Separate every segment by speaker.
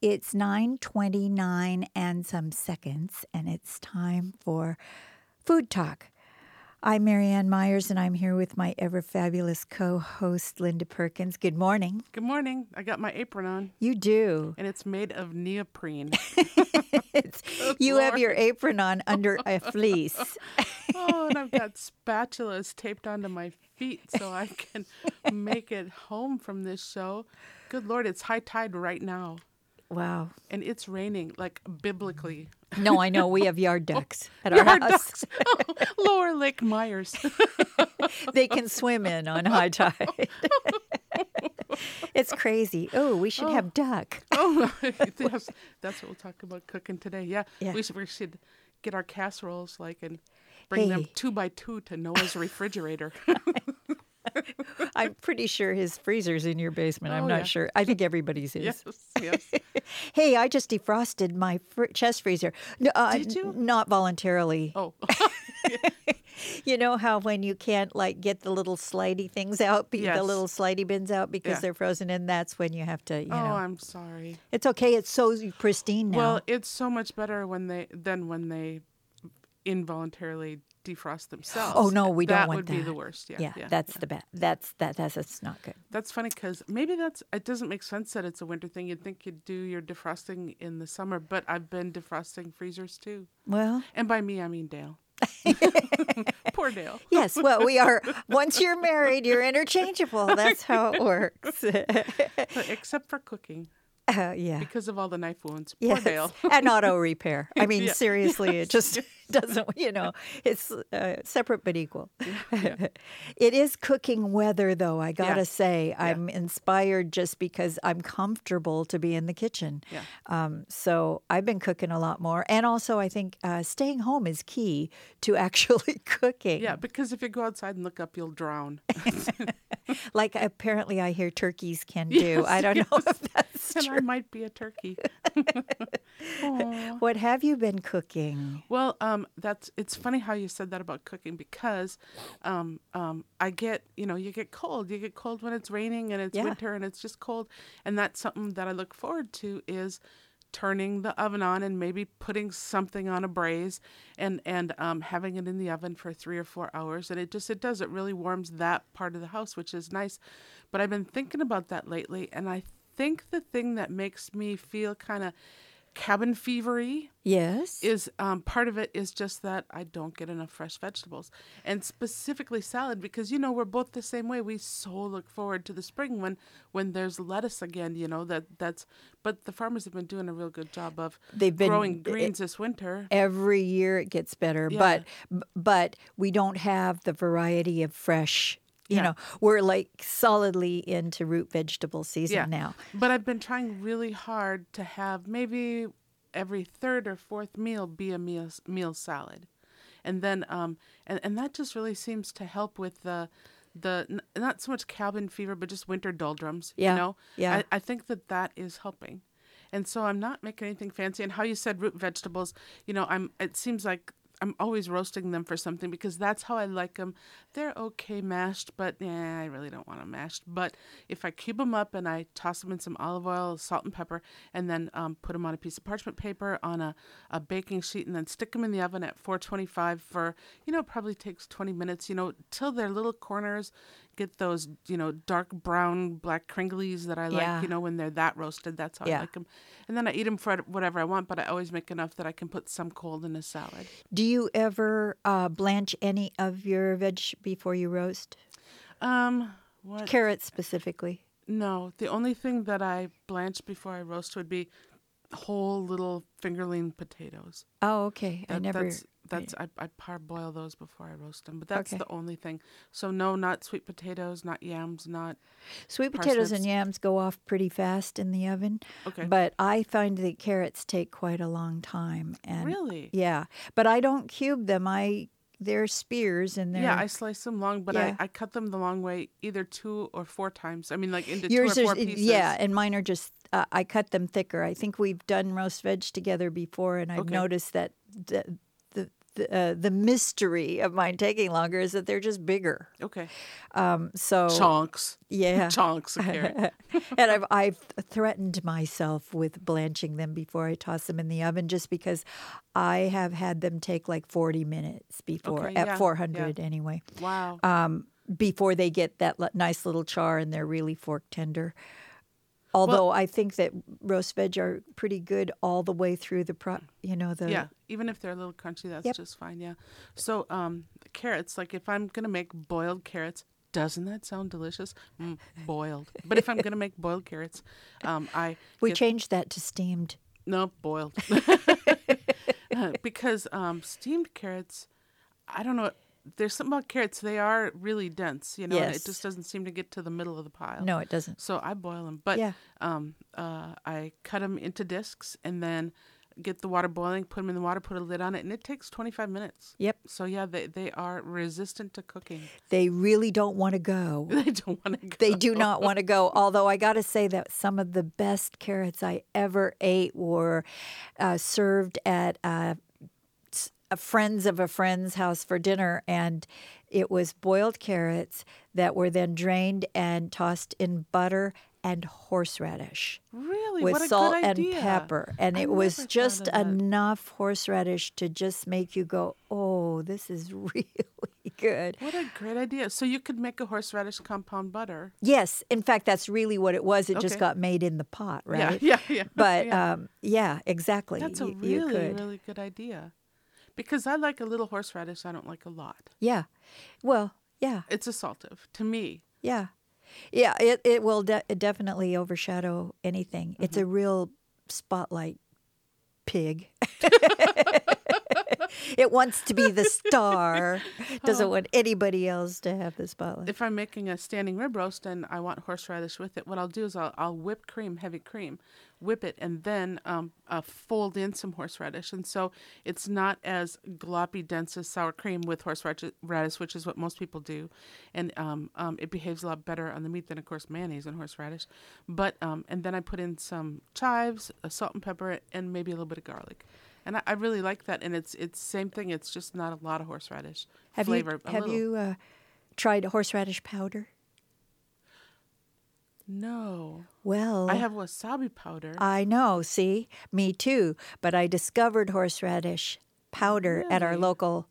Speaker 1: It's 9:29 and some seconds and it's time for food talk. I'm Marianne Myers and I'm here with my ever fabulous co-host Linda Perkins. Good morning.
Speaker 2: Good morning. I got my apron on,
Speaker 1: You do.
Speaker 2: and it's made of neoprene.
Speaker 1: You have your apron on under a fleece.
Speaker 2: oh, and I've got spatulas taped onto my feet so I can make it home from this show. Good Lord, it's high tide right now,
Speaker 1: Wow.
Speaker 2: and it's raining like biblically.
Speaker 1: No, I know we have yard ducks at our
Speaker 2: Yard
Speaker 1: house.
Speaker 2: Oh, Lower Lake Myers.
Speaker 1: they can swim in on high tide. it's crazy. Oh, we should have oh. duck.
Speaker 2: oh, yes, that's what we'll talk about cooking today. Yeah,
Speaker 1: Yeah.
Speaker 2: We, should, we should get our casseroles like and bring them two by two to Noah's refrigerator.
Speaker 1: I'm pretty sure his freezer's in your basement. I'm
Speaker 2: Oh,
Speaker 1: not
Speaker 2: yeah.
Speaker 1: sure. I think everybody's is.
Speaker 2: yes, yes.
Speaker 1: Hey, I just defrosted my fr- chest freezer. No, uh,
Speaker 2: Did you?
Speaker 1: n- not voluntarily.
Speaker 2: Oh,
Speaker 1: You know how when you can't like get the little slidey things out, be- the little slidey bins out because
Speaker 2: Yeah.
Speaker 1: they're frozen in. That's when you have to. You
Speaker 2: oh,
Speaker 1: know,
Speaker 2: I'm sorry.
Speaker 1: it's okay. It's so pristine now.
Speaker 2: Well, it's so much better when they than when they involuntarily defrost themselves.
Speaker 1: Oh, no, we don't want
Speaker 2: that
Speaker 1: want
Speaker 2: would be the worst. Yeah,
Speaker 1: yeah,
Speaker 2: yeah.
Speaker 1: that's the bad. That's that. That's that's not good.
Speaker 2: That's funny because maybe that's it. Doesn't make sense that it's a winter thing. You'd think you'd do your defrosting in the summer, but I've been defrosting freezers too.
Speaker 1: Well,
Speaker 2: And by me, I mean Dale. Poor Dale.
Speaker 1: yes. Well, we are. Once you're married, you're interchangeable. That's how it works.
Speaker 2: Except for cooking
Speaker 1: Uh, yeah.
Speaker 2: because of all the knife wounds. Poor
Speaker 1: Yes,
Speaker 2: Dale.
Speaker 1: and auto repair. I mean,
Speaker 2: Yeah.
Speaker 1: seriously, it just doesn't. You know, it's uh, separate but equal. it is cooking weather, though. I gotta
Speaker 2: Yeah.
Speaker 1: say, I'm inspired just because I'm comfortable to be in the kitchen.
Speaker 2: Yeah.
Speaker 1: Um, so I've been cooking a lot more, and also I think uh, staying home is key to actually cooking.
Speaker 2: Yeah, because if you go outside and look up, you'll drown.
Speaker 1: Like apparently, I hear turkeys can do. I don't know if that's
Speaker 2: and
Speaker 1: true.
Speaker 2: I might be a turkey.
Speaker 1: What have you been cooking?
Speaker 2: Well, um, that's it's funny how you said that about cooking because, um, um, I get you know you get cold. You get cold when it's raining and it's
Speaker 1: Yeah.
Speaker 2: winter and it's just cold, and that's something that I look forward to is turning the oven on and maybe putting something on a braise and and um, having it in the oven for three or four hours. And it just it does it really warms that part of the house which is nice. But i've been thinking about that lately and i think the thing that makes me feel kind of cabin fevery
Speaker 1: Yes.
Speaker 2: is um, part of it is just that I don't get enough fresh vegetables, and specifically salad because you know we're both the same way. We so look forward to the spring when when there's lettuce again. You know that that's but the farmers have been doing a real good job of
Speaker 1: They've been-
Speaker 2: growing greens this winter.
Speaker 1: every year it gets better
Speaker 2: Yeah.
Speaker 1: but but we don't have the variety of fresh you
Speaker 2: Yeah.
Speaker 1: know we're like solidly into root vegetable season
Speaker 2: Yeah.
Speaker 1: now
Speaker 2: But I've been trying really hard to have maybe every third or fourth meal be a meal meal salad, and then um and and that just really seems to help with the the n- not so much cabin fever but just winter doldrums.
Speaker 1: Yeah,
Speaker 2: You know.
Speaker 1: yeah.
Speaker 2: I, I think that that is helping. And so I'm not making anything fancy. And how you said root vegetables, you know, I'm. It seems like I'm always roasting them for something because that's how I like them. They're okay mashed, but yeah, I really don't want them mashed. But if I cube them up and I toss them in some olive oil, salt and pepper, and then um, put them on a piece of parchment paper on a, a baking sheet, and then stick them in the oven at 425 for you know probably takes 20 minutes. You know till their little corners get those you know dark brown black kringlies that I like.
Speaker 1: Yeah.
Speaker 2: You know when they're that roasted, that's how
Speaker 1: Yeah.
Speaker 2: I like them. And then I eat them for whatever I want, but I always make enough that I can put some cold in a salad.
Speaker 1: do you ever uh, blanch any of your veg before you roast
Speaker 2: Um, what?
Speaker 1: carrots specifically
Speaker 2: No, the only thing that I blanch before I roast would be whole little fingerling potatoes.
Speaker 1: oh okay i
Speaker 2: That-
Speaker 1: never
Speaker 2: That's I, I parboil those before I roast them, but that's
Speaker 1: Okay.
Speaker 2: the only thing. So no, not sweet potatoes, not yams, not
Speaker 1: sweet potatoes and yams go off pretty fast in the oven
Speaker 2: okay.
Speaker 1: but i find that carrots take quite a long time and
Speaker 2: really,
Speaker 1: yeah but i don't cube them i they're spears and they're
Speaker 2: yeah, I slice them long, but
Speaker 1: Yeah.
Speaker 2: I, I cut them the long way, either two or four times. I mean, like into
Speaker 1: Yours
Speaker 2: two or four
Speaker 1: is
Speaker 2: pieces.
Speaker 1: yeah, and mine are just uh, I cut them thicker. I think we've done roast veg together before, and I've
Speaker 2: Okay.
Speaker 1: noticed that the, the uh, the mystery of mine taking longer is that they're just bigger.
Speaker 2: Okay.
Speaker 1: Um, so
Speaker 2: Chunks.
Speaker 1: yeah,
Speaker 2: Chunks
Speaker 1: and I've I've threatened myself with blanching them before I toss them in the oven, just because I have had them take like forty minutes before
Speaker 2: Okay,
Speaker 1: at
Speaker 2: yeah,
Speaker 1: four hundred anyway,
Speaker 2: Wow.
Speaker 1: um, before they get that nice little char and they're really fork tender. Although I think that roast veg are pretty good all the way through the pro, you know the
Speaker 2: yeah. Even if they're a little crunchy, that's
Speaker 1: Yep.
Speaker 2: just fine. Yeah. So um, carrots. Like if I'm gonna make boiled carrots, doesn't that sound delicious? Mm, boiled. But if I'm gonna make boiled carrots, um, I
Speaker 1: we
Speaker 2: get-
Speaker 1: changed that to steamed.
Speaker 2: No, boiled. Because um, steamed carrots, I don't know. There's something about carrots. They are really dense, you know. and
Speaker 1: Yes.
Speaker 2: it just doesn't seem to get to the middle of the pile.
Speaker 1: No, it doesn't.
Speaker 2: So I boil them, but
Speaker 1: Yeah.
Speaker 2: um, uh, I cut them into discs and then get the water boiling. Put them in the water. Put a lid on it, and it takes 25 minutes.
Speaker 1: Yep,
Speaker 2: So yeah, they they are resistant to cooking.
Speaker 1: they really don't want to go.
Speaker 2: They don't want to go.
Speaker 1: They do not want to go. Although I got to say that some of the best carrots I ever ate were uh, served at uh, a friends of a friend's house for dinner, and it was boiled carrots that were then drained and tossed in butter and horseradish
Speaker 2: Really,
Speaker 1: with
Speaker 2: what a
Speaker 1: salt and pepper, and
Speaker 2: I
Speaker 1: it was just enough horseradish to just make you go, "Oh, this is really good."
Speaker 2: What a great idea! So you could make a horseradish compound butter.
Speaker 1: Yes, in fact, that's really what it was. It just got made in the pot, right?
Speaker 2: Yeah, yeah, yeah.
Speaker 1: But
Speaker 2: yeah.
Speaker 1: um, yeah, exactly.
Speaker 2: that's a really, really good idea. Because I like a little horseradish. I don't like a lot.
Speaker 1: Yeah. Well, yeah,
Speaker 2: It's assaultive to me.
Speaker 1: yeah, yeah. It it will de- definitely overshadow anything. It's
Speaker 2: Mm-hmm.
Speaker 1: a real spotlight pig. it wants to be the star. Doesn't want anybody else to have the spotlight.
Speaker 2: If I'm making a standing rib roast and I want horseradish with it, what I'll do is I'll, I'll whip cream, heavy cream, whip it, and then um, uh, fold in some horseradish. And so it's not as gloppy, dense as sour cream with horseradish, which is what most people do. And um, um, it behaves a lot better on the meat than, of course, mayonnaise and horseradish. But um, and then I put in some chives, uh, salt and pepper, and maybe a little bit of garlic. And I, I really like that. And it's it's same thing. It's just not a lot of horseradish
Speaker 1: have
Speaker 2: flavor.
Speaker 1: you have
Speaker 2: little.
Speaker 1: you uh, tried horseradish powder?
Speaker 2: No.
Speaker 1: Well,
Speaker 2: I have wasabi powder.
Speaker 1: I know, see, me too. But I discovered horseradish powder at our local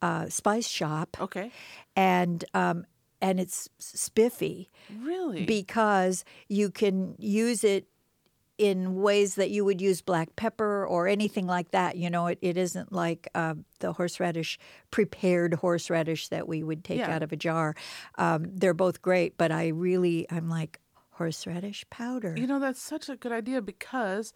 Speaker 1: uh, spice shop,
Speaker 2: okay.
Speaker 1: and um, and it's spiffy
Speaker 2: Really?
Speaker 1: because you can use it in ways that you would use black pepper or anything like that. You know, it, it isn't like uh, the horseradish, prepared horseradish that we would take
Speaker 2: Yeah.
Speaker 1: out of a jar. Um, they're both great, but I really, I'm like, horseradish powder.
Speaker 2: you know, that's such a good idea because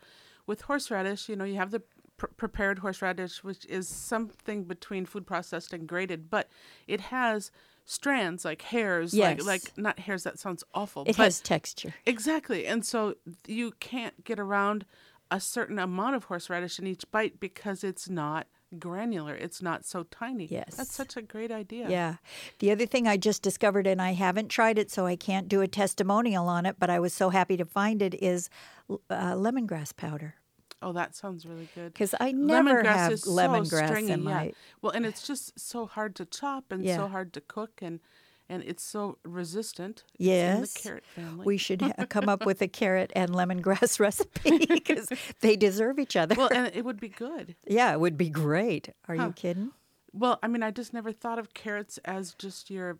Speaker 2: with horseradish, you know, you have the pr- prepared horseradish, which is something between food processed and grated, but it has strands like hairs,
Speaker 1: Yes.
Speaker 2: like like not hairs. That sounds awful.
Speaker 1: it has texture.
Speaker 2: exactly, and so you can't get around a certain amount of horseradish in each bite because it's not granular. It's not so tiny.
Speaker 1: Yes.
Speaker 2: that's such a great idea.
Speaker 1: Yeah. The other thing I just discovered, and I haven't tried it, so I can't do a testimonial on it, but I was so happy to find it, is uh, lemongrass powder.
Speaker 2: Oh, that sounds really good.
Speaker 1: Because I never
Speaker 2: lemongrass
Speaker 1: have
Speaker 2: so
Speaker 1: lemongrass
Speaker 2: stringy,
Speaker 1: in
Speaker 2: yeah.
Speaker 1: my.
Speaker 2: Well, and it's just so hard to chop and
Speaker 1: Yeah.
Speaker 2: so hard to cook and and it's so resistant.
Speaker 1: Yes.
Speaker 2: in the carrot family.
Speaker 1: We should ha- come up with a carrot and lemongrass recipe because they deserve each other.
Speaker 2: well, and it would be good.
Speaker 1: yeah, it would be great. Are
Speaker 2: Huh.
Speaker 1: you kidding?
Speaker 2: Well, I mean, I just never thought of carrots as just your,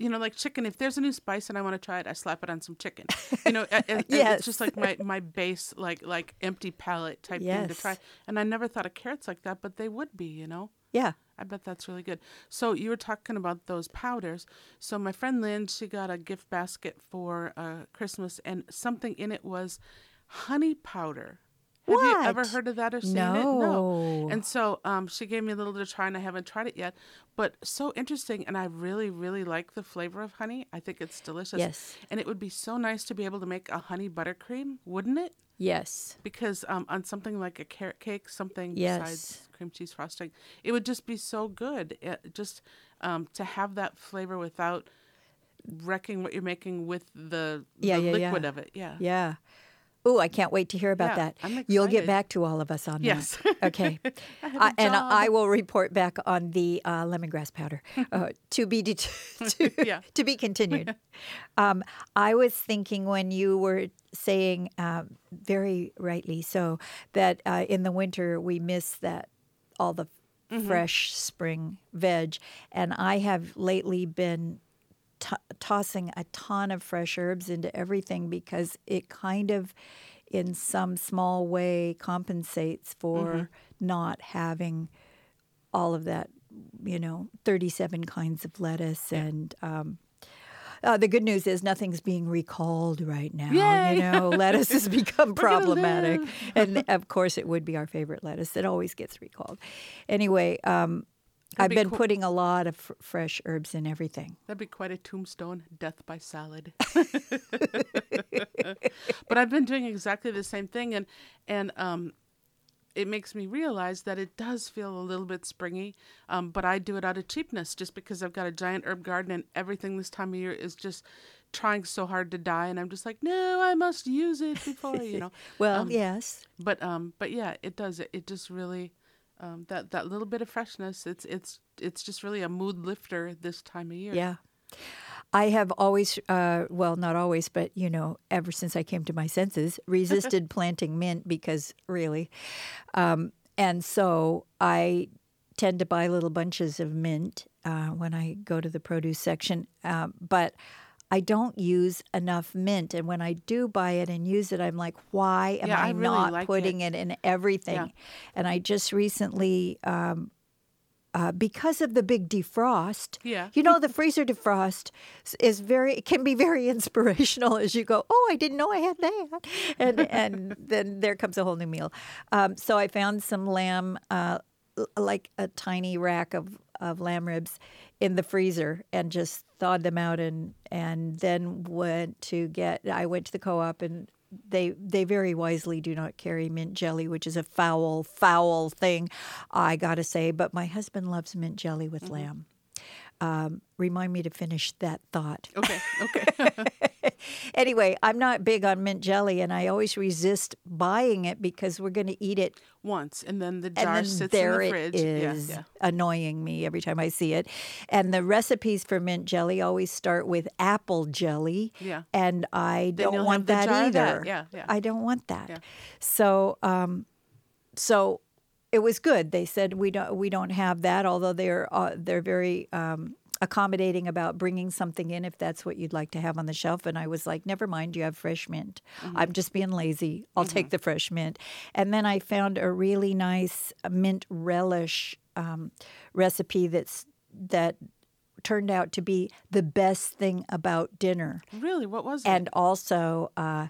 Speaker 2: you know, like chicken. If there's a new spice and I want to try it, I slap it on some chicken. You know, and it's just like my my base, like like empty palate type thing to try. And I never thought of carrots like that, but they would be. You know.
Speaker 1: Yeah.
Speaker 2: I bet that's really good. So you were talking about those powders. So my friend Lynn, she got a gift basket for uh, Christmas, and something in it was honey powder. Have you ever heard of that or seen it?
Speaker 1: No.
Speaker 2: And so um, she gave me a little to try, and I haven't tried it yet. But so interesting, and I really, really like the flavor of honey. I think it's delicious.
Speaker 1: Yes.
Speaker 2: And it would be so nice to be able to make a honey buttercream, wouldn't it?
Speaker 1: Yes.
Speaker 2: because um, on something like a carrot cake, something
Speaker 1: Yes.
Speaker 2: besides cream cheese frosting, it would just be so good. It, just um, to have that flavor without wrecking what you're making with the,
Speaker 1: Yeah,
Speaker 2: the
Speaker 1: yeah,
Speaker 2: liquid
Speaker 1: yeah.
Speaker 2: of it. Yeah.
Speaker 1: Yeah. Ooh, I can't wait to hear about
Speaker 2: Yeah,
Speaker 1: that. You'll get back to all of us on
Speaker 2: Yes.
Speaker 1: that. Okay.
Speaker 2: I
Speaker 1: and. I will report back on the uh, lemongrass powder uh, to be det- to,
Speaker 2: Yeah.
Speaker 1: to be continued. um, I was thinking when you were saying uh, very rightly so that uh, in the winter we miss that all the
Speaker 2: Mm-hmm.
Speaker 1: fresh spring veg, and I have lately been to tossing a ton of fresh herbs into everything because it kind of, in some small way, compensates for
Speaker 2: Mm-hmm.
Speaker 1: not having all of that, you know, 37 kinds of lettuce. And um, uh, the good news is nothing's being recalled right now.
Speaker 2: Yay!
Speaker 1: You know, lettuce has become problematic. and of course, it would be our favorite lettuce. It always gets recalled. Anyway, um, I've
Speaker 2: be
Speaker 1: been
Speaker 2: cool.
Speaker 1: putting a lot of f- fresh herbs in everything.
Speaker 2: That'd be quite a tombstone, death by salad. but I've been doing exactly the same thing, and and um, it makes me realize that it does feel a little bit springy. Um, but I do it out of cheapness, just because I've got a giant herb garden, and everything this time of year is just trying so hard to die, and I'm just like, no, I must use it before you know.
Speaker 1: Well,
Speaker 2: Um,
Speaker 1: yes.
Speaker 2: But um, but yeah, it does. It, it just really. Um, that that little bit of freshness, it's it's it's just really a mood lifter this time of year.
Speaker 1: Yeah. I have always, uh, well, not always, but you know, ever since I came to my senses, resisted planting mint because really. Um, and so I tend to buy little bunches of mint uh, when I go to the produce section. Um, but I don't use enough mint. And when I do buy it and use it, I'm like, why am
Speaker 2: Yeah,
Speaker 1: I,
Speaker 2: I really
Speaker 1: not
Speaker 2: like
Speaker 1: putting it. in everything?
Speaker 2: Yeah.
Speaker 1: And I just recently, um, uh, because of the big defrost,
Speaker 2: Yeah.
Speaker 1: you know, the freezer defrost is very it can be very inspirational as you go. Oh, I didn't know I had that, and and then there comes a whole new meal. Um, so I found some lamb, uh, like a tiny rack of of lamb ribs, in the freezer, and just thawed them out, and and then went to get. I went to the co-op and. They they very wisely do not carry mint jelly, which is a foul foul thing, I gotta say. But my husband loves mint jelly with mm-hmm. lamb um, remind me to finish that thought.
Speaker 2: Okay. Okay.
Speaker 1: Anyway, I'm not big on mint jelly, and I always resist buying it because we're going to eat it,
Speaker 2: Once, and then the
Speaker 1: and
Speaker 2: jar
Speaker 1: then
Speaker 2: sits
Speaker 1: there
Speaker 2: in the
Speaker 1: it
Speaker 2: fridge.
Speaker 1: is,
Speaker 2: Yeah. Yeah.
Speaker 1: annoying me every time I see it. And the recipes for mint jelly always start with apple jelly,
Speaker 2: Yeah.
Speaker 1: and I
Speaker 2: Then
Speaker 1: don't want that
Speaker 2: of that.
Speaker 1: either.
Speaker 2: Yeah, yeah.
Speaker 1: I don't want that.
Speaker 2: Yeah.
Speaker 1: So, um, so it was good. They said we don't we don't have that, although they're uh, they're very um, accommodating about bringing something in if that's what you'd like to have on the shelf. And I was like, never mind, you have fresh mint.
Speaker 2: Mm-hmm.
Speaker 1: I'm just being lazy. I'll take the fresh mint. And then I found a really nice mint relish um, recipe that's that turned out to be the best thing about dinner.
Speaker 2: Really, what was it?
Speaker 1: And also, uh,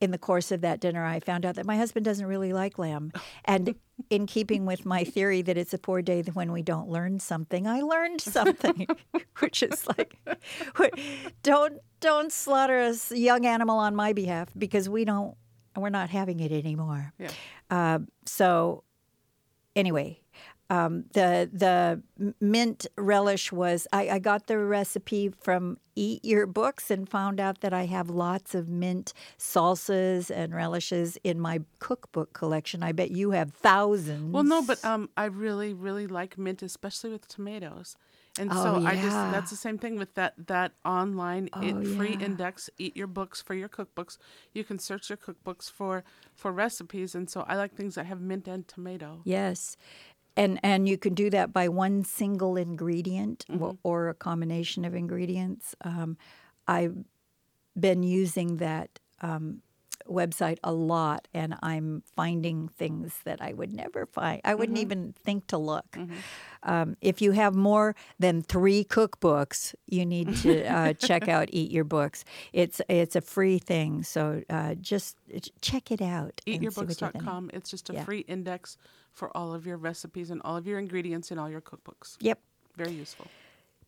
Speaker 1: in the course of that dinner, I found out that my husband doesn't really like lamb. And in keeping with my theory that it's a poor day when we don't learn something, I learned something, which is like, don't don't slaughter a young animal on my behalf because we don't we're not having it anymore.
Speaker 2: Yeah.
Speaker 1: Uh, so anyway, um, the the mint relish was I, I got the recipe from Eat Your Books and found out that I have lots of mint salsas and relishes in my cookbook collection. I bet you have thousands.
Speaker 2: Well, no, but um, I really, really like mint, especially with tomatoes. And so
Speaker 1: Oh,
Speaker 2: I just that's the same thing with that that online
Speaker 1: Oh,
Speaker 2: it, free
Speaker 1: yeah.
Speaker 2: index eat your books for your cookbooks. You can search your cookbooks for for recipes and so I like things that have mint and tomato.
Speaker 1: Yes. And and you can do that by one single ingredient
Speaker 2: Mm-hmm.
Speaker 1: or a combination of ingredients. Um, I've been using that um, website a lot, and I'm finding things that I would never find. I
Speaker 2: Mm-hmm.
Speaker 1: wouldn't even think to look. Um, if you have more than three cookbooks, you need to uh, check out Eat Your Books. It's it's a free thing, so uh, just check it out. and see what.
Speaker 2: Eatyourbooks.com. It's just a
Speaker 1: Yeah.
Speaker 2: free index for all of your recipes and all of your ingredients in all your cookbooks.
Speaker 1: Yep.
Speaker 2: Very useful.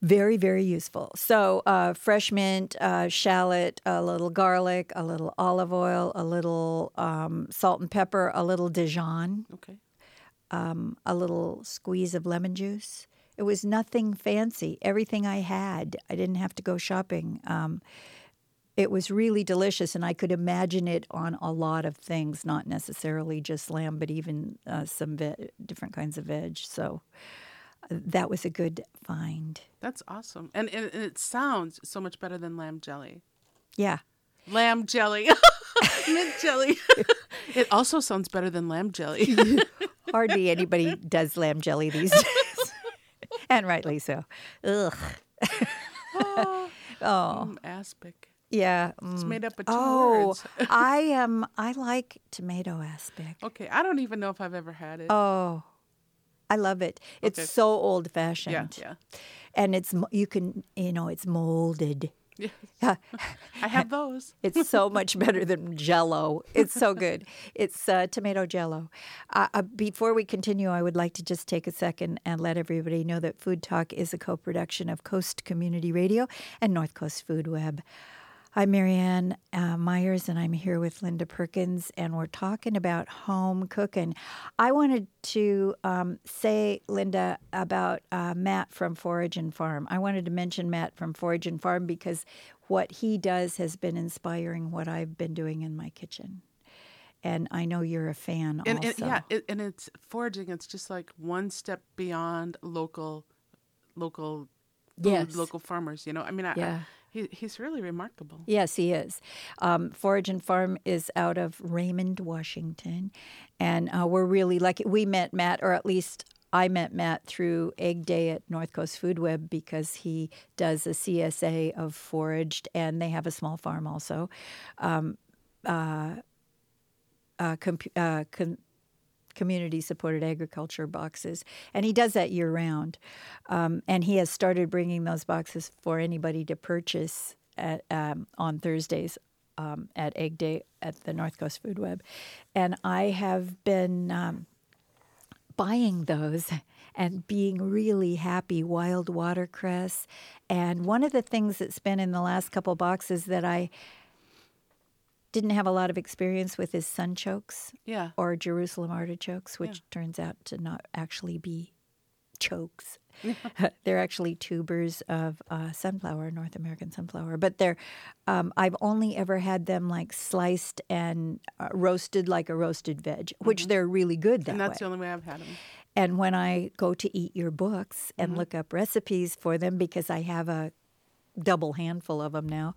Speaker 1: Very, very useful. So, uh, fresh mint, uh, shallot, a little garlic, a little olive oil, a little um, salt and pepper, a little Dijon,
Speaker 2: Okay.
Speaker 1: um, a little squeeze of lemon juice. It was nothing fancy. Everything I had. I didn't have to go shopping. Um, it was really delicious, and I could imagine it on a lot of things, not necessarily just lamb, but even uh, some ve- different kinds of veg. So that was a good find.
Speaker 2: That's awesome. And, it sounds so much better than lamb jelly.
Speaker 1: Yeah.
Speaker 2: Lamb jelly. Mint jelly. it also sounds better than lamb jelly.
Speaker 1: Hardly anybody does lamb jelly these days, and rightly so. Ugh.
Speaker 2: oh, mm, aspic.
Speaker 1: yeah.
Speaker 2: It's
Speaker 1: mm.
Speaker 2: made up of two
Speaker 1: Oh,
Speaker 2: words.
Speaker 1: I am. I like tomato aspic.
Speaker 2: Okay, I don't even know if I've ever had it.
Speaker 1: Oh, I love it. It's
Speaker 2: Okay.
Speaker 1: so old fashioned.
Speaker 2: yeah, yeah.
Speaker 1: And it's you can you know it's molded.
Speaker 2: Yes.
Speaker 1: Yeah.
Speaker 2: I have those.
Speaker 1: It's so much better than Jello. It's so good. It's uh, tomato Jello. Uh, uh, before we continue, I would like to just take a second and let everybody know that Food Talk is a co-production of Coast Community Radio and North Coast Food Web. I'm Marianne uh, Myers, and I'm here with Linda Perkins, and we're talking about home cooking. I wanted to um, say, Linda, about uh, Matt from Forage and Farm. I wanted to mention Matt from Forage and Farm because what he does has been inspiring what I've been doing in my kitchen. And I know you're a fan
Speaker 2: And,
Speaker 1: also.
Speaker 2: and yeah, it, and it's foraging. It's just like one step beyond local, local,
Speaker 1: Yes.
Speaker 2: local farmers. You know, I mean, I, I-
Speaker 1: Yeah.
Speaker 2: He, he's really remarkable.
Speaker 1: Yes, he is. Um, Forage and Farm is out of Raymond, Washington, and uh, we're really lucky. We met Matt, or at least I met Matt through Egg Day at North Coast Food Web because he does a CSA of foraged, and they have a small farm also. Um, uh, uh, comp- uh, com- community supported agriculture boxes, and he does that year round. Um, and he has started bringing those boxes for anybody to purchase at, um, on Thursdays um, at Egg Day at the North Coast Food Web. And I have been um, buying those and being really happy wild watercress. And one of the things that's been in the last couple boxes that I didn't have a lot of experience with is sunchokes
Speaker 2: Yeah.
Speaker 1: or Jerusalem artichokes, which turns out to not actually be chokes. they're actually tubers of uh, sunflower, North American sunflower. But they're, um, I've only ever had them like sliced and uh, roasted like a roasted veg, which they're really good that
Speaker 2: And that's
Speaker 1: way.
Speaker 2: the only way I've had them.
Speaker 1: And when I go to eat your books and look up recipes for them, because I have a double handful of them now,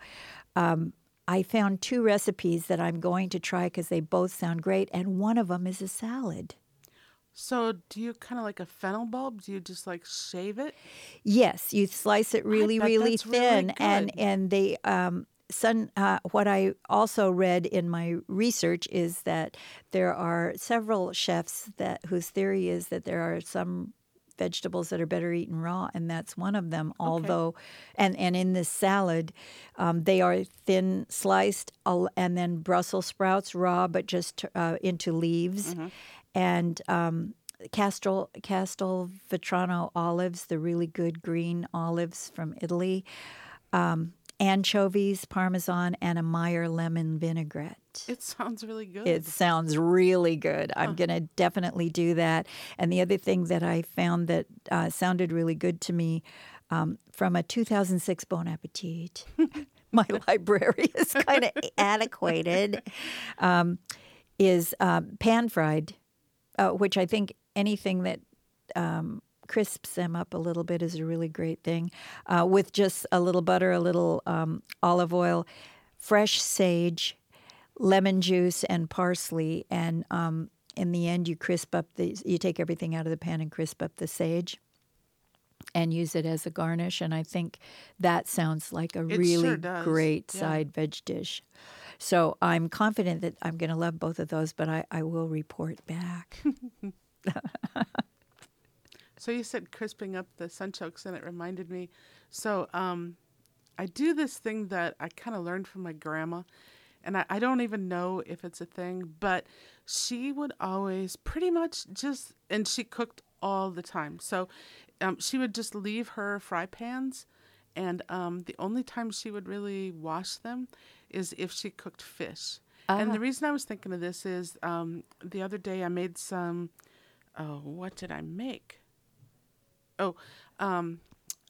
Speaker 1: um, I found two recipes that I'm going to try because they both sound great. And one of them is a salad.
Speaker 2: So, do you kind of like a fennel bulb? Do you just like shave it?
Speaker 1: Yes, you slice it really, really
Speaker 2: that's really
Speaker 1: thin, and and they um, sun. Uh, what I also read in my research is that there are several chefs that whose theory is that there are some vegetables that are better eaten raw, and that's one of them. Although, and and in this salad, um, they are thin sliced, and then Brussels sprouts raw, but just uh, into leaves, and. Um, Castel Castelvetrano olives, the really good green olives from Italy, um, anchovies, parmesan, and a Meyer lemon vinaigrette.
Speaker 2: It sounds really good.
Speaker 1: It sounds really good. I'm going to definitely do that. And the other thing that I found that uh, sounded really good to me um, from a 2006 Bon Appetit, my library is kind of antiquated, um, is um, pan fried, uh, which I think anything that um, crisps them up a little bit is a really great thing. Uh, with just a little butter, a little um, olive oil, fresh sage, lemon juice, and parsley. And um, in the end, you crisp up the. You take everything out of the pan and crisp up the sage. And use it as a garnish, and I think that sounds like a
Speaker 2: It
Speaker 1: really
Speaker 2: sure
Speaker 1: great
Speaker 2: Yeah.
Speaker 1: side veg dish. So I'm confident that I'm going to love both of those, but I, I will report back.
Speaker 2: So you said crisping up the sunchokes, and it reminded me. So um, I do this thing that I kind of learned from my grandma, and I, I don't even know if it's a thing, but she would always pretty much just, and she cooked all the time. So um, she would just leave her fry pans, and um, the only time she would really wash them is if she cooked fish. And the reason I was thinking of this is um, the other day I made some. Oh, what did I make? Oh, um,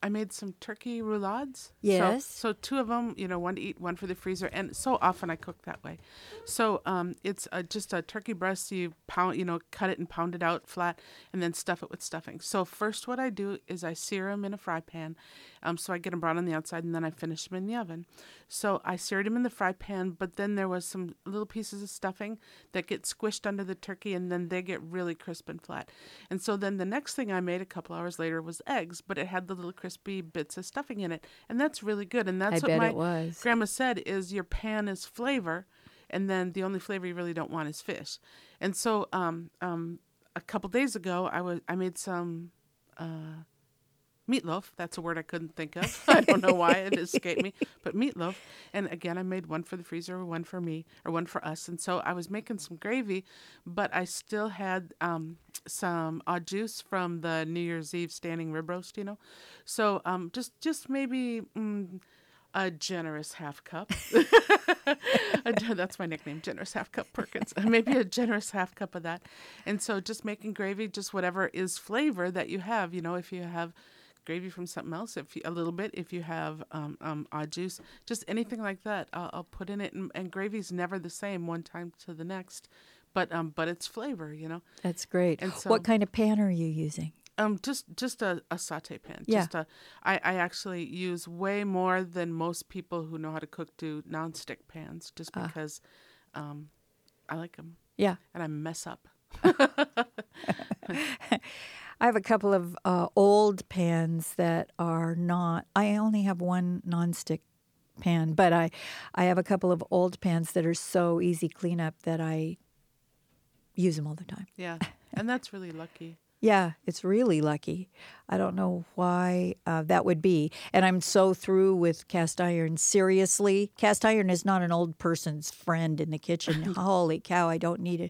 Speaker 2: I made some turkey roulades.
Speaker 1: Yes.
Speaker 2: So, so two of them, you know, one to eat, one for the freezer, and so often I cook that way. So um, it's a, just a turkey breast. You pound, you know, cut it and pound it out flat, and then stuff it with stuffing. So first, what I do is I sear them in a fry pan, um, so I get them brown on the outside, and then I finish them in the oven. So I seared them in the fry pan, but then there was some little pieces of stuffing that get squished under the turkey, and then they get really crisp and flat. And so then the next thing I made a couple hours later was eggs, but it had the little crispy bits of stuffing in it, and that's really good. And that's
Speaker 1: I
Speaker 2: what my grandma said is your pan is flavor, and then the only flavor you really don't want is fish. And so um, um, a couple days ago, I was I made some. Uh, Meatloaf, that's a word I couldn't think of. I don't know why it escaped me, but meatloaf. And again, I made one for the freezer, one for me, or one for us. And so I was making some gravy, but I still had um, some au juice from the New Year's Eve standing rib roast, you know. So um, just just maybe mm, a generous half cup. That's my nickname, generous half cup Perkins. Maybe a generous half cup of that. And so just making gravy, just whatever is flavor that you have. You know, if you have gravy from something else, if you, a little bit, if you have um, um, odd juice, just anything like that, I'll, I'll put in it. And, and gravy's never the same one time to the next, but um, but it's flavor. You know.
Speaker 1: That's great.
Speaker 2: And so-
Speaker 1: what kind of pan are you using?
Speaker 2: Um, just just a, a saute pan.
Speaker 1: Yeah.
Speaker 2: Just a, I, I actually use way more than most people who know how to cook do nonstick pans, just
Speaker 1: Ah.
Speaker 2: because, um, I like them
Speaker 1: Yeah.
Speaker 2: and I mess up.
Speaker 1: I have a couple of uh, old pans that are not. I only have one nonstick pan, but I, I have a couple of old pans that are so easy cleanup that I use them all the time.
Speaker 2: Yeah, and that's really lucky.
Speaker 1: Yeah, it's really lucky. I don't know why uh, that would be. And I'm so through with cast iron. Seriously, cast iron is not an old person's friend in the kitchen. Holy cow, I don't need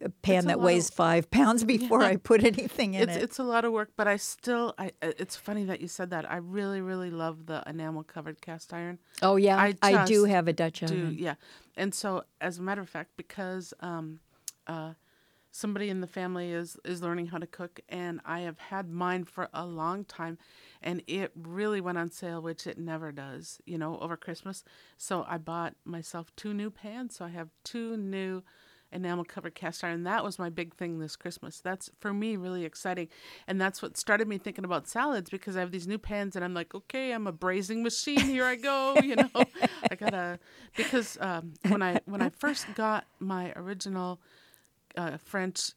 Speaker 1: a, a pan
Speaker 2: a
Speaker 1: that weighs
Speaker 2: of-
Speaker 1: five pounds before I put anything in
Speaker 2: It's
Speaker 1: it.
Speaker 2: it's a lot of work, but I still I. uh, It's funny that you said that. I really really love the enamel covered cast iron.
Speaker 1: oh, yeah.
Speaker 2: I
Speaker 1: I, do have a Dutch
Speaker 2: do
Speaker 1: oven.
Speaker 2: yeah and so as a matter of fact because um uh somebody in the family is is learning how to cook and i have had mine for a long time and it really went on sale which it never does you know over christmas. So i bought myself two new pans. So i have two new enamel covered cast iron. That was my big thing this christmas. That's for me really exciting. And that's what started me thinking about salads because i have these new pans and i'm like okay i'm a braising machine. Here i go you know? I gotta because um, when i when i first got my original uh, french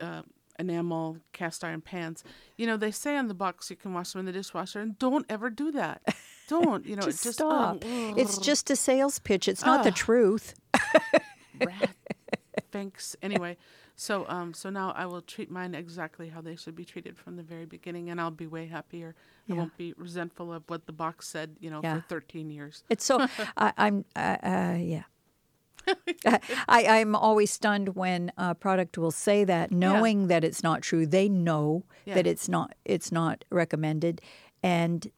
Speaker 2: uh, enamel cast iron pans you know they say on the box you can wash them in the dishwasher and don't ever do that don't you know
Speaker 1: Just
Speaker 2: just
Speaker 1: stop.
Speaker 2: oh,
Speaker 1: It's just a sales pitch. It's not the truth.
Speaker 2: rat thanks anyway so um so now i will treat mine exactly how they should be treated from the very beginning and i'll be way happier
Speaker 1: Yeah.
Speaker 2: i won't be resentful of what the box said you know
Speaker 1: Yeah.
Speaker 2: for 13 years
Speaker 1: It's so I, I'm uh, uh, yeah. I, I'm always stunned when a product will say that, knowing that it's not true. They know
Speaker 2: Yeah.
Speaker 1: that it's not it's not recommended, and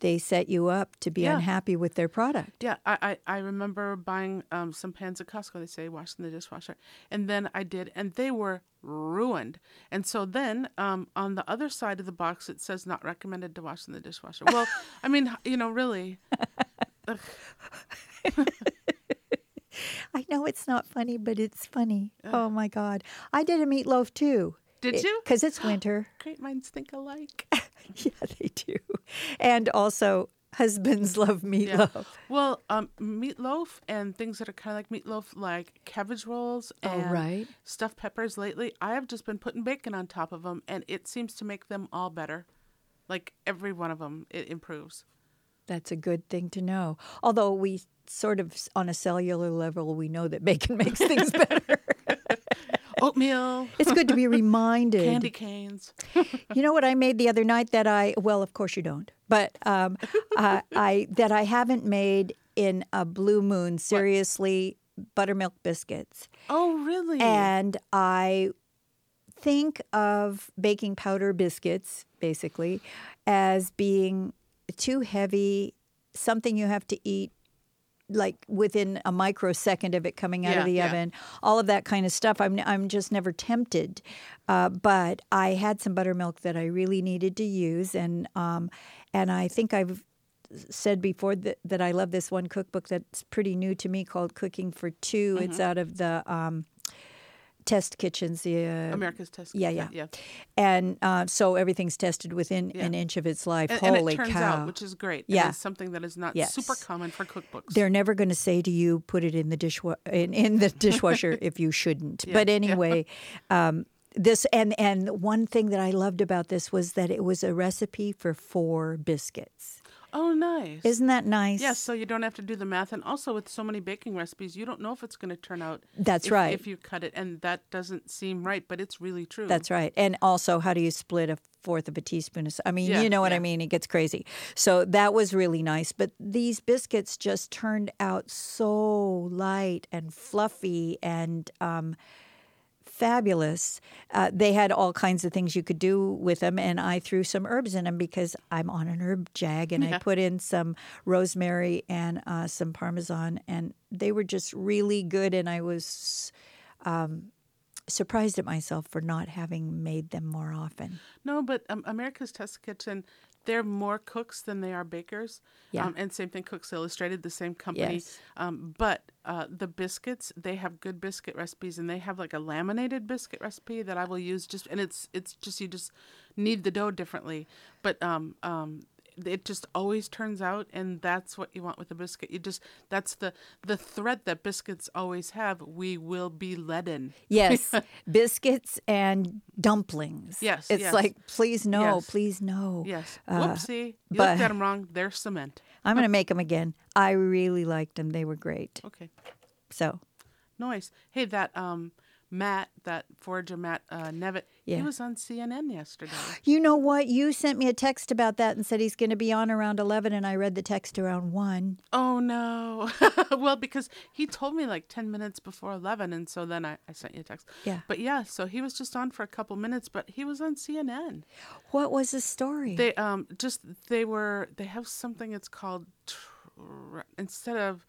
Speaker 1: they set you up to be
Speaker 2: Yeah.
Speaker 1: unhappy with their product.
Speaker 2: yeah i i, I remember buying um, some pans at costco they say wash in the dishwasher and then i did and they were ruined and so then um, on the other side of the box it says not recommended to wash in the dishwasher well i mean you know really.
Speaker 1: I know it's not funny, but it's funny. Oh my God! I did a meatloaf too.
Speaker 2: Did you?
Speaker 1: Because it's winter.
Speaker 2: great minds think alike
Speaker 1: yeah, they do, and also husbands love meatloaf.
Speaker 2: Well, um, meatloaf and things that are kind of like meatloaf, like cabbage rolls
Speaker 1: Oh,
Speaker 2: and
Speaker 1: right.
Speaker 2: stuffed peppers. Lately, I have just been putting bacon on top of them, and it seems to make them all better. Like every one of them, it improves.
Speaker 1: That's a good thing to know. Although we sort of, on a cellular level, we know that bacon makes things better.
Speaker 2: Oatmeal,
Speaker 1: it's good to be reminded.
Speaker 2: candy canes.
Speaker 1: You know what I made the other night that I well, of course you don't, but um, uh, I that I haven't made in a blue moon. Seriously, buttermilk biscuits,
Speaker 2: Oh, really?
Speaker 1: and I think of baking powder biscuits basically as being too heavy, something you have to eat like within a microsecond of it coming out
Speaker 2: Yeah,
Speaker 1: of the
Speaker 2: yeah.
Speaker 1: oven, all of that kind of stuff. I'm I'm just never tempted. Uh, but I had some buttermilk that I really needed to use, and um, And I think I've said before that, that I love this one cookbook that's pretty new to me called Cooking for 2
Speaker 2: Mm-hmm.
Speaker 1: It's out of the um, Test Kitchens. The uh,
Speaker 2: America's Test.
Speaker 1: yeah,
Speaker 2: Kitchen,
Speaker 1: yeah.
Speaker 2: yeah.
Speaker 1: and uh, so everything's tested within
Speaker 2: Yeah.
Speaker 1: an inch of its life.
Speaker 2: And, and
Speaker 1: Holy
Speaker 2: it turns
Speaker 1: cow!
Speaker 2: out, which is great.
Speaker 1: Yeah.
Speaker 2: Something that is not super common for cookbooks.
Speaker 1: They're never going to say to you, "Put it in the dishwa- in, in the dishwasher" if you shouldn't.
Speaker 2: Yeah,
Speaker 1: But
Speaker 2: yeah.
Speaker 1: anyway, um, this and and one thing that I loved about this was that it was a recipe for four biscuits.
Speaker 2: Oh, nice.
Speaker 1: Isn't that nice?
Speaker 2: Yes, so you don't have to do the math, and also with so many baking recipes, you don't know if it's going to turn out.
Speaker 1: That's
Speaker 2: if,
Speaker 1: right.
Speaker 2: If you cut it, and that doesn't seem right, but it's really true.
Speaker 1: That's right. And also, how do you split a fourth of a teaspoon of? I mean,
Speaker 2: Yeah,
Speaker 1: you know what I mean. It gets crazy. So that was really nice. But these biscuits just turned out so light and fluffy and. Um, Fabulous. Uh, they had all kinds of things you could do with them, and I threw some herbs in them because I'm on an herb jag, and I put in some rosemary and uh, some parmesan, and they were just really good. And I was um, surprised at myself for not having made them more often.
Speaker 2: No, but um, America's Test Kitchen, they're more cooks than they are bakers.
Speaker 1: Yeah.
Speaker 2: Um, and same thing, Cooks Illustrated, the same company.
Speaker 1: Yes.
Speaker 2: Um, but uh, the biscuits, they have good biscuit recipes, and they have like a laminated biscuit recipe that I will use. Just and it's it's just you just knead the dough differently, but um um. It just always turns out, and that's what you want with a biscuit. You just that's the the thread that biscuits always have. We will be leaden.
Speaker 1: Yes, biscuits and dumplings.
Speaker 2: Yes,
Speaker 1: it's
Speaker 2: yes.
Speaker 1: like please no,
Speaker 2: Yes.
Speaker 1: please no.
Speaker 2: Yes.
Speaker 1: Uh,
Speaker 2: Whoopsie. You
Speaker 1: but-
Speaker 2: looked at them wrong. They're cement.
Speaker 1: I'm going to make them again. I really liked them; they were great.
Speaker 2: Okay.
Speaker 1: So
Speaker 2: Nice. Hey, that um Matt, that forager Matt uh, Nevitt,
Speaker 1: Yeah.
Speaker 2: he was on CNN yesterday.
Speaker 1: you know what? You sent me a text about that and said he's going to be on around eleven, and I read the text around one.
Speaker 2: Oh no. well, because he told me like ten minutes before eleven, and so then I, I sent you a text.
Speaker 1: Yeah.
Speaker 2: But yeah, so he was just on for a couple minutes, but he was on CNN.
Speaker 1: What was the story?
Speaker 2: They um just they were they have something it's called tr- instead of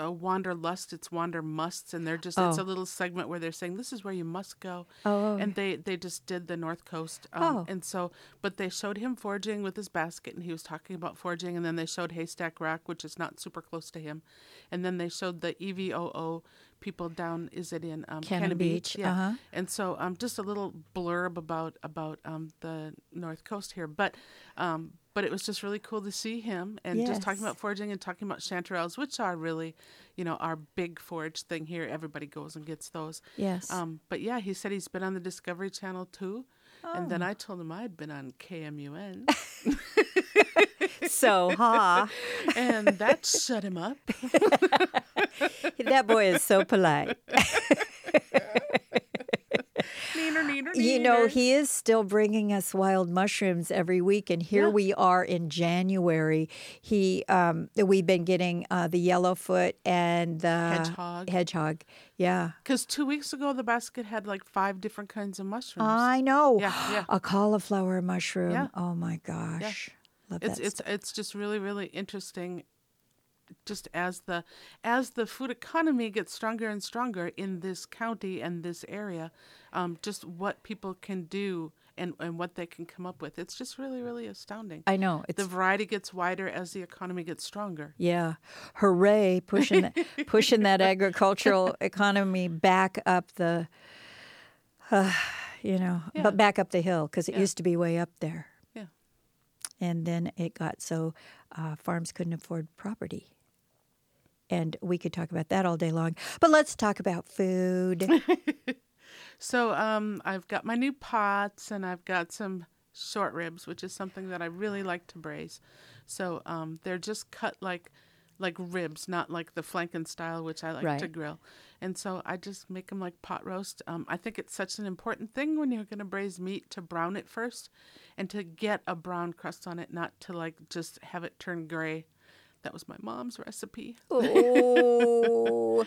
Speaker 2: uh, wander lust it's wander musts and they're just it's
Speaker 1: Oh.
Speaker 2: a little segment where they're saying this is where you must go
Speaker 1: Oh.
Speaker 2: and they they just did the north coast um,
Speaker 1: Oh.
Speaker 2: and so but they showed him foraging with his basket and he was talking about foraging and then they showed haystack rock which is not super close to him and then they showed the evoo people down is it in um,
Speaker 1: Cannon
Speaker 2: Cannon
Speaker 1: Beach,
Speaker 2: yeah.
Speaker 1: uh-huh.
Speaker 2: and so um, just a little blurb about about um, the north coast here but um, but it was just really cool to see him and just talking about foraging and talking about chanterelles which are really you know our big forage thing here. Everybody goes and gets those.
Speaker 1: Yes.
Speaker 2: um, but yeah he said he's been on the discovery channel too and
Speaker 1: Oh.
Speaker 2: then i told him i'd been on kmun
Speaker 1: so, ha,
Speaker 2: and that shut him up
Speaker 1: that boy is so polite. You know, he is still bringing us wild mushrooms every week, and here
Speaker 2: Yeah.
Speaker 1: we are in January. He, um, we've been getting uh, the yellowfoot and the
Speaker 2: Hedgehog.
Speaker 1: Hedgehog, yeah.
Speaker 2: Because two weeks ago, the basket had like five different kinds of mushrooms.
Speaker 1: I know.
Speaker 2: Yeah, yeah.
Speaker 1: A cauliflower mushroom.
Speaker 2: Yeah.
Speaker 1: Oh my gosh, love
Speaker 2: it's
Speaker 1: that.
Speaker 2: it's it's just really really interesting. Just as the as the food economy gets stronger and stronger in this county and this area, um, just what people can do and, and what they can come up with. It's just really really astounding.
Speaker 1: I know. It's
Speaker 2: the variety gets wider as the economy gets stronger.
Speaker 1: Yeah, hooray! Pushing that, pushing that agricultural economy back up the, uh, you know,
Speaker 2: Yeah.
Speaker 1: but back up the hill because it
Speaker 2: Yeah.
Speaker 1: used to be way up there,
Speaker 2: Yeah.
Speaker 1: and then it got so uh, farms couldn't afford property. And we could talk about that all day long, but let's talk about food.
Speaker 2: So um, I've got my new pots and I've got some short ribs, which is something that I really like to braise. So um, they're just cut like like ribs, not like the flanken style, which I like to grill. And so I just make them like pot roast. Um, I think it's such an important thing when you're going to braise meat to brown it first, and to get a brown crust on it, not to like just have it turn gray. That was my mom's recipe.
Speaker 1: oh,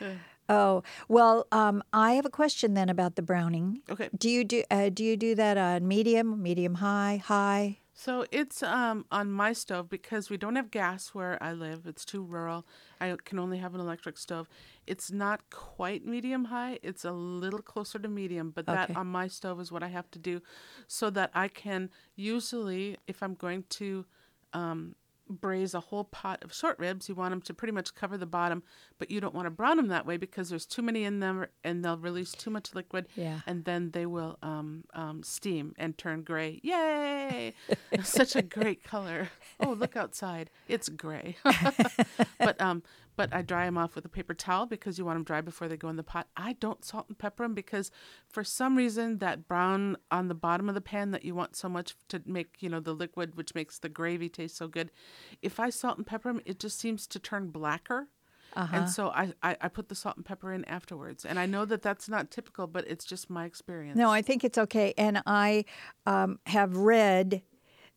Speaker 1: oh. Well, um, I have a question then about the browning.
Speaker 2: Okay.
Speaker 1: Do you do uh, do you do that on medium, medium high, high?
Speaker 2: So it's um, on my stove because we don't have gas where I live. It's too rural. I can only have an electric stove. It's not quite medium high. It's a little closer to medium, but that
Speaker 1: Okay.
Speaker 2: on my stove is what I have to do so that I can usually, if I'm going to um, braise a whole pot of short ribs, you want them to pretty much cover the bottom, but you don't want to brown them that way because there's too many in them and they'll release too much liquid
Speaker 1: Yeah.
Speaker 2: and then they will um, um, steam and turn gray. Yay! Such a great color. Oh, look outside. It's gray. but um, but I dry them off with a paper towel because you want them dry before they go in the pot. I don't salt and pepper them because for some reason that brown on the bottom of the pan that you want so much to make you know the liquid which makes the gravy taste so good. If I salt and pepper them, it just seems to turn blacker.
Speaker 1: Uh-huh.
Speaker 2: And so I, I, I put the salt and pepper in afterwards. And I know that that's not typical, but it's just my experience.
Speaker 1: No, I think it's okay. And I um, have read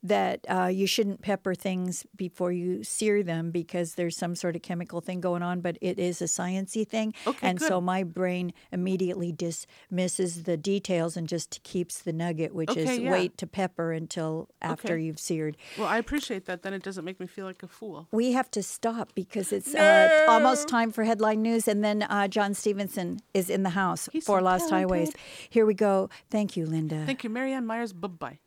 Speaker 1: that uh, you shouldn't pepper things before you sear them because there's some sort of chemical thing going on, but it is a sciency thing.
Speaker 2: Okay,
Speaker 1: and so my brain immediately dismisses the details and just keeps the nugget, which is
Speaker 2: yeah.
Speaker 1: wait to pepper until after
Speaker 2: Okay.
Speaker 1: you've seared.
Speaker 2: Well, I appreciate that. Then it doesn't make me feel like a fool.
Speaker 1: We have to stop because it's uh, almost time for headline news, and then uh, John Stevenson is in the house
Speaker 2: He's
Speaker 1: for
Speaker 2: so
Speaker 1: Lost Highways. Here we go. Thank you, Linda.
Speaker 2: Thank you, Marianne Myers. Bye bye.